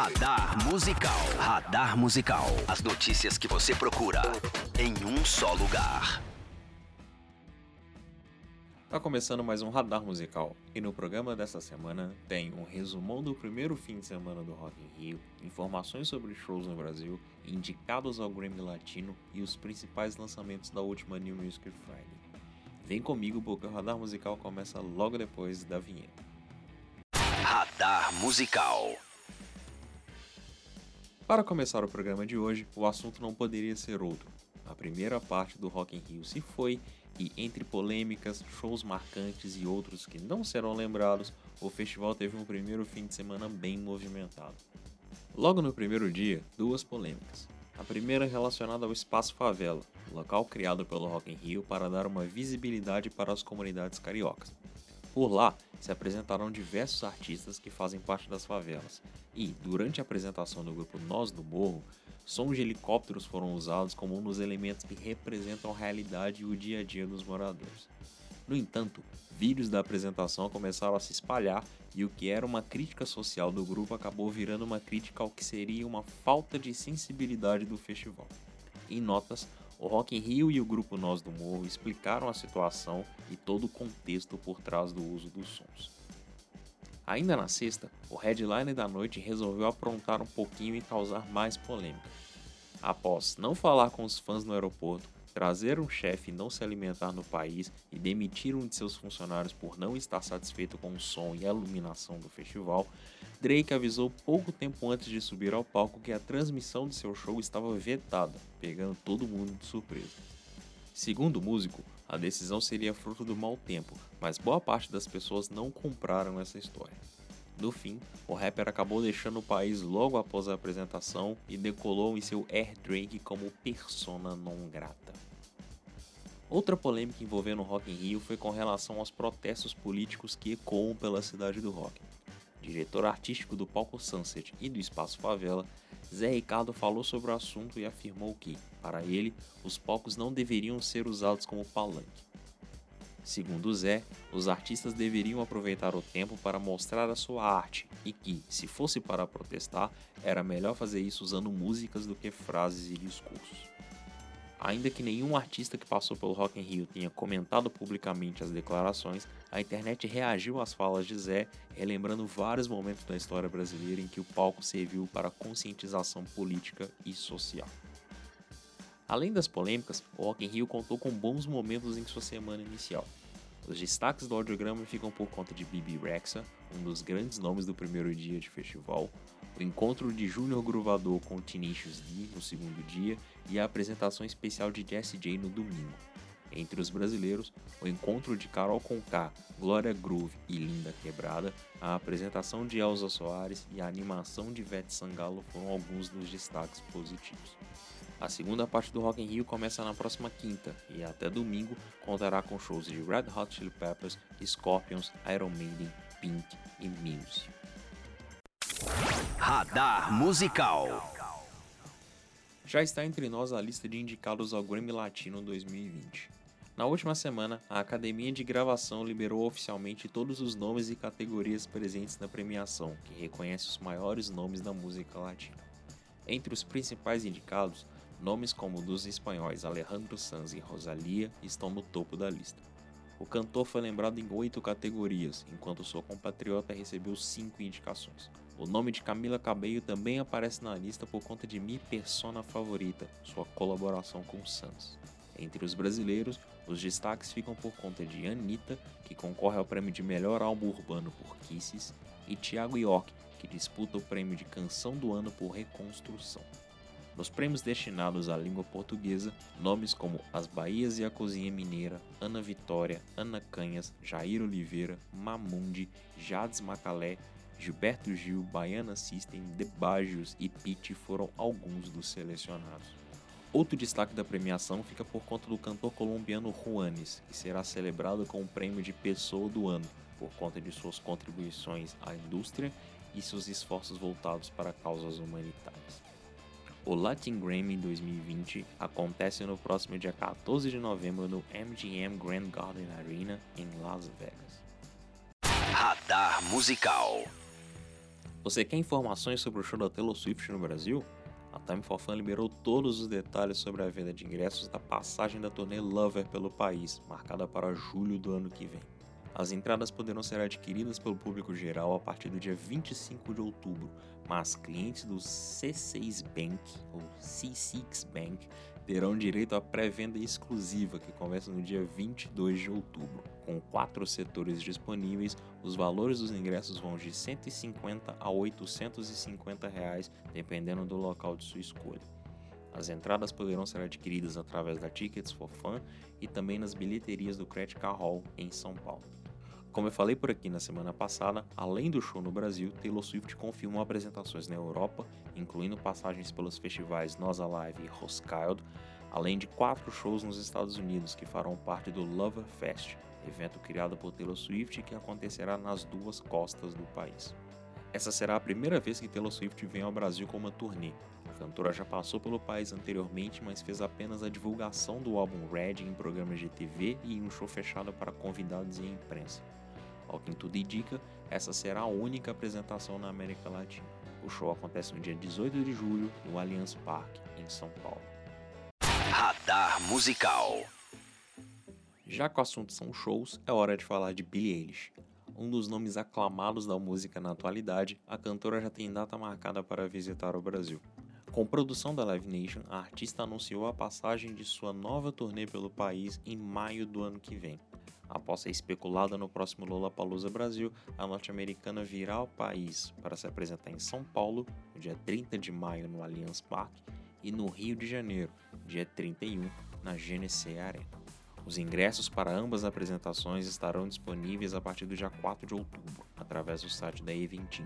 Radar Musical. Radar Musical. As notícias que você procura em um só lugar. Tá começando mais um Radar Musical e no programa dessa semana tem um resumão do primeiro fim de semana do Rock in Rio, informações sobre shows no Brasil, indicados ao Grammy Latino e os principais lançamentos da última New Music Friday. Vem comigo porque o Radar Musical começa logo depois da vinheta. Radar Musical. Para começar o programa de hoje, o assunto não poderia ser outro. A primeira parte do Rock in Rio se foi e entre polêmicas, shows marcantes e outros que não serão lembrados, o festival teve um primeiro fim de semana bem movimentado. Logo no primeiro dia, duas polêmicas. A primeira relacionada ao Espaço Favela, local criado pelo Rock in Rio para dar uma visibilidade para as comunidades cariocas. Por lá, se apresentaram diversos artistas que fazem parte das favelas, e, durante a apresentação do grupo Nós do Morro, sons de helicópteros foram usados como um dos elementos que representam a realidade e o dia a dia dos moradores. No entanto, vídeos da apresentação começaram a se espalhar e o que era uma crítica social do grupo acabou virando uma crítica ao que seria uma falta de sensibilidade do festival. Em notas, o Rock in Rio e o grupo Nós do Morro explicaram a situação e todo o contexto por trás do uso dos sons. Ainda na sexta, o headliner da noite resolveu aprontar um pouquinho e causar mais polêmica. Após não falar com os fãs no aeroporto, trazer um chefe não se alimentar no país e demitir um de seus funcionários por não estar satisfeito com o som e a iluminação do festival, Drake avisou pouco tempo antes de subir ao palco que a transmissão de seu show estava vetada, pegando todo mundo de surpresa. Segundo o músico, a decisão seria fruto do mau tempo, mas boa parte das pessoas não compraram essa história. No fim, o rapper acabou deixando o país logo após a apresentação e decolou em seu Air Drake como persona non grata. Outra polêmica envolvendo o Rock in Rio foi com relação aos protestos políticos que ecoam pela cidade do rock diretor artístico do palco Sunset e do Espaço Favela, Zé Ricardo falou sobre o assunto e afirmou que, para ele, os palcos não deveriam ser usados como palanque. Segundo Zé, os artistas deveriam aproveitar o tempo para mostrar a sua arte e que, se fosse para protestar, era melhor fazer isso usando músicas do que frases e discursos. Ainda que nenhum artista que passou pelo Rock in Rio tenha comentado publicamente as declarações, a internet reagiu às falas de Zé, relembrando vários momentos da história brasileira em que o palco serviu para conscientização política e social. Além das polêmicas, o Rock in Rio contou com bons momentos em sua semana inicial. Os destaques do audiograma ficam por conta de Bibi Rexa, um dos grandes nomes do primeiro dia de festival, o encontro de Júnior Gruvador com Tinicius D no segundo dia e a apresentação especial de Jesse J no domingo. Entre os brasileiros, o encontro de Carol Conká, Glória Groove e Linda Quebrada, a apresentação de Elza Soares e a animação de Vete Sangalo foram alguns dos destaques positivos. A segunda parte do Rock in Rio começa na próxima quinta e até domingo contará com shows de Red Hot Chili Peppers, Scorpions, Iron Maiden, Pink e Muse. Radar Musical. Já está entre nós a lista de indicados ao Grammy Latino 2020. Na última semana, a Academia de Gravação liberou oficialmente todos os nomes e categorias presentes na premiação, que reconhece os maiores nomes da música latina. Entre os principais indicados, Nomes como dos espanhóis Alejandro Sanz e Rosalia estão no topo da lista. O cantor foi lembrado em oito categorias, enquanto sua compatriota recebeu cinco indicações. O nome de Camila Cabello também aparece na lista por conta de Mi Persona Favorita, sua colaboração com Sanz. Entre os brasileiros, os destaques ficam por conta de Anitta, que concorre ao prêmio de melhor álbum urbano por Kisses, e Thiago York, que disputa o prêmio de canção do ano por Reconstrução. Nos prêmios destinados à língua portuguesa, nomes como As Bahias e a Cozinha Mineira, Ana Vitória, Ana Canhas, Jair Oliveira, Mamundi, Jades Macalé, Gilberto Gil, Baiana System, Debagios e Pitt foram alguns dos selecionados. Outro destaque da premiação fica por conta do cantor colombiano Juanes, que será celebrado com o prêmio de Pessoa do Ano, por conta de suas contribuições à indústria e seus esforços voltados para causas humanitárias. O Latin Grammy 2020 acontece no próximo dia 14 de novembro no MGM Grand Garden Arena em Las Vegas. Radar Musical. Você quer informações sobre o show da Taylor Swift no Brasil? A Time for Fun liberou todos os detalhes sobre a venda de ingressos da passagem da turnê Lover pelo país, marcada para julho do ano que vem. As entradas poderão ser adquiridas pelo público geral a partir do dia 25 de outubro, mas clientes do C6 Bank ou C6 Bank terão direito à pré-venda exclusiva que começa no dia 22 de outubro. Com quatro setores disponíveis, os valores dos ingressos vão de 150 a 850 reais, dependendo do local de sua escolha. As entradas poderão ser adquiridas através da Tickets for Fun e também nas bilheterias do Credit Car Hall em São Paulo. Como eu falei por aqui na semana passada, além do show no Brasil, Taylor Swift confirmou apresentações na Europa, incluindo passagens pelos festivais Nós Alive e Roskilde, além de quatro shows nos Estados Unidos que farão parte do Lover Fest, evento criado por Taylor Swift que acontecerá nas duas costas do país. Essa será a primeira vez que Taylor Swift vem ao Brasil com uma turnê. A cantora já passou pelo país anteriormente, mas fez apenas a divulgação do álbum Red em programas de TV e um show fechado para convidados e imprensa. Ao que tudo indica, essa será a única apresentação na América Latina. O show acontece no dia 18 de julho no Allianz Parque, em São Paulo. Radar Musical Já que o assunto são shows, é hora de falar de Billie Eilish. Um dos nomes aclamados da música na atualidade, a cantora já tem data marcada para visitar o Brasil. Com produção da Live Nation, a artista anunciou a passagem de sua nova turnê pelo país em maio do ano que vem. Após ser especulada no próximo Lollapalooza Brasil, a norte-americana virá ao país para se apresentar em São Paulo, no dia 30 de maio no Allianz Parque, e no Rio de Janeiro, dia 31, na GNC Arena. Os ingressos para ambas as apresentações estarão disponíveis a partir do dia 4 de outubro, através do site da Eventim.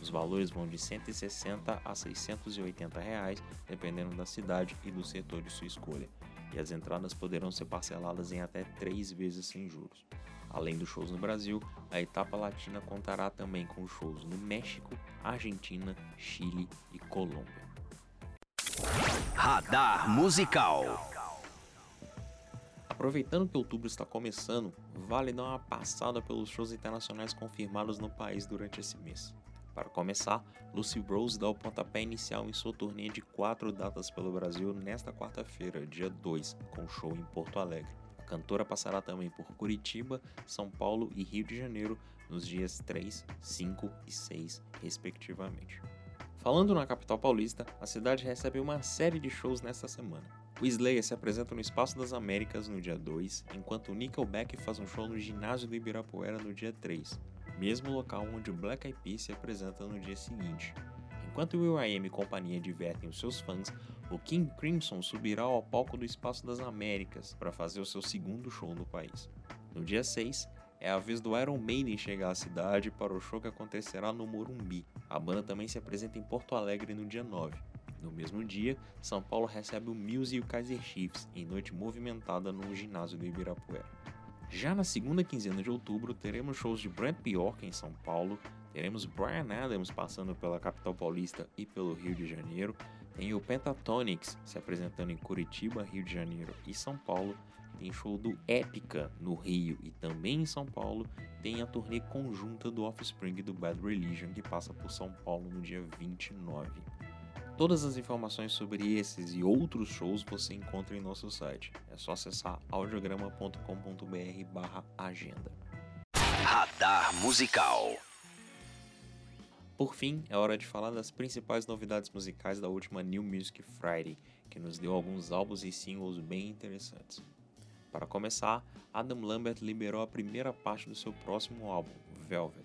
Os valores vão de 160 a 680 reais, dependendo da cidade e do setor de sua escolha e as entradas poderão ser parceladas em até três vezes sem juros. Além dos shows no Brasil, a etapa latina contará também com shows no México, Argentina, Chile e Colômbia. Radar Musical Aproveitando que outubro está começando, vale dar uma passada pelos shows internacionais confirmados no país durante esse mês. Para começar, Lucy Rose dá o pontapé inicial em sua turnê de quatro datas pelo Brasil nesta quarta-feira, dia 2, com show em Porto Alegre. A cantora passará também por Curitiba, São Paulo e Rio de Janeiro nos dias 3, 5 e 6, respectivamente. Falando na capital paulista, a cidade recebe uma série de shows nesta semana. O Slayer se apresenta no Espaço das Américas no dia 2, enquanto o Nickelback faz um show no ginásio do Ibirapuera no dia 3 mesmo local onde o Black Eyed Peas se apresenta no dia seguinte. Enquanto Will.i.am e companhia divertem os seus fãs, o King Crimson subirá ao palco do Espaço das Américas para fazer o seu segundo show no país. No dia 6, é a vez do Iron Maiden chegar à cidade para o show que acontecerá no Morumbi. A banda também se apresenta em Porto Alegre no dia 9. No mesmo dia, São Paulo recebe o Muse e o Kaiser Chiefs em noite movimentada no ginásio do Ibirapuera. Já na segunda quinzena de outubro, teremos shows de Brent Bjork em São Paulo, teremos Brian Adams passando pela capital paulista e pelo Rio de Janeiro, tem o Pentatonix se apresentando em Curitiba, Rio de Janeiro e São Paulo, tem show do Épica no Rio e também em São Paulo, tem a turnê conjunta do Offspring e do Bad Religion que passa por São Paulo no dia 29. Todas as informações sobre esses e outros shows você encontra em nosso site. É só acessar audiograma.com.br/agenda. Radar Musical. Por fim, é hora de falar das principais novidades musicais da última New Music Friday, que nos deu alguns álbuns e singles bem interessantes. Para começar, Adam Lambert liberou a primeira parte do seu próximo álbum, Velvet.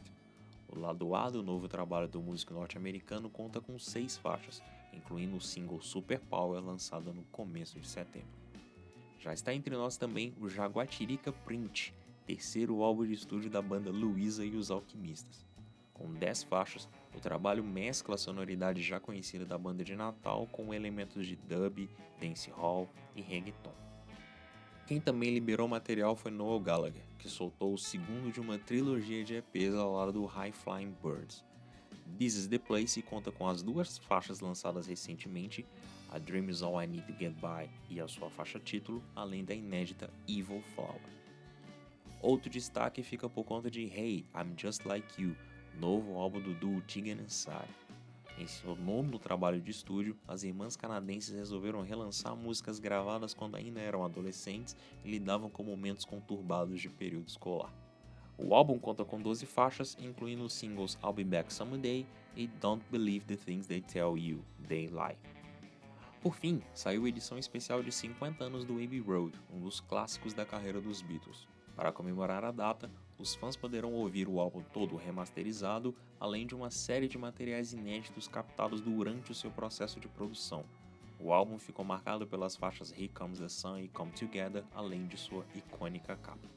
O lado A do novo trabalho do músico norte-americano conta com seis faixas, incluindo o single Super Power lançado no começo de setembro. Já está entre nós também o Jaguatirica Print, terceiro álbum de estúdio da banda Luísa e os Alquimistas. Com 10 faixas, o trabalho mescla a sonoridade já conhecida da banda de Natal com elementos de dub, dancehall e reggaeton. Quem também liberou material foi Noel Gallagher, que soltou o segundo de uma trilogia de EPs ao lado do High Flying Birds. This is the Place conta com as duas faixas lançadas recentemente, a Dream is All I Need to Get By e a sua faixa título, além da inédita Evil Flower. Outro destaque fica por conta de Hey, I'm Just Like You, novo álbum do duo Tegan Sai. Em seu nono trabalho de estúdio, as irmãs canadenses resolveram relançar músicas gravadas quando ainda eram adolescentes e lidavam com momentos conturbados de período escolar. O álbum conta com 12 faixas, incluindo os singles I'll Be Back Someday e Don't Believe the Things They Tell You, They Lie. Por fim, saiu a edição especial de 50 anos do Abbey Road, um dos clássicos da carreira dos Beatles. Para comemorar a data, os fãs poderão ouvir o álbum todo remasterizado, além de uma série de materiais inéditos captados durante o seu processo de produção. O álbum ficou marcado pelas faixas Here Comes the Sun e Come Together, além de sua icônica capa.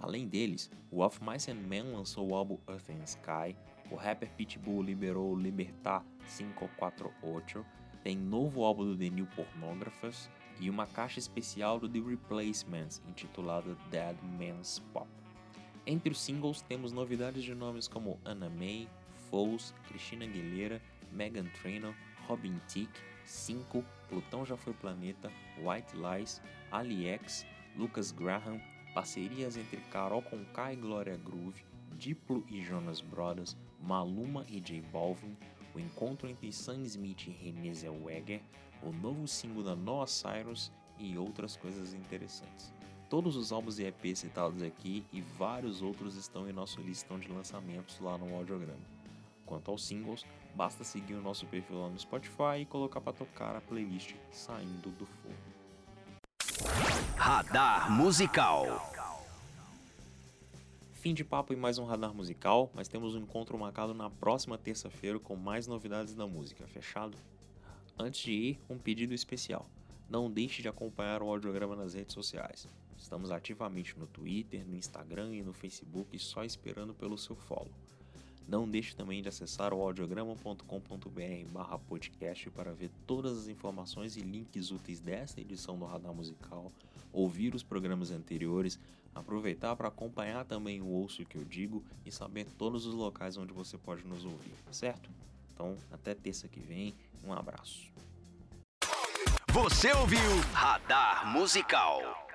Além deles, o Of Mice and Men lançou o álbum Earth and Sky, o rapper Pitbull liberou Libertar 548, tem novo álbum do The New Pornographers e uma caixa especial do The Replacements, intitulada Dead Man's Pop. Entre os singles temos novidades de nomes como Anna May, Foles, Cristina Aguilera, Megan Trainor, Robin Thicke, 5, Plutão Já Foi Planeta, White Lies, Ali X, Lucas Graham, parcerias entre Carol Conká e Glória Groove, Diplo e Jonas Brothers, Maluma e J Balvin, o encontro entre Sam Smith e Renée Zellweger, o novo single da Noah Cyrus e outras coisas interessantes. Todos os álbuns e EPs citados aqui e vários outros estão em nosso listão de lançamentos lá no audiograma. Quanto aos singles, basta seguir o nosso perfil lá no Spotify e colocar para tocar a playlist Saindo do Fogo. Radar Musical. Fim de papo e mais um radar musical, mas temos um encontro marcado na próxima terça-feira com mais novidades da música, fechado? Antes de ir, um pedido especial. Não deixe de acompanhar o audiograma nas redes sociais. Estamos ativamente no Twitter, no Instagram e no Facebook só esperando pelo seu follow. Não deixe também de acessar o audiograma.com.br podcast para ver todas as informações e links úteis desta edição do Radar Musical, ouvir os programas anteriores, aproveitar para acompanhar também o Ouço que eu digo e saber todos os locais onde você pode nos ouvir, certo? Então, até terça que vem, um abraço. Você ouviu Radar Musical.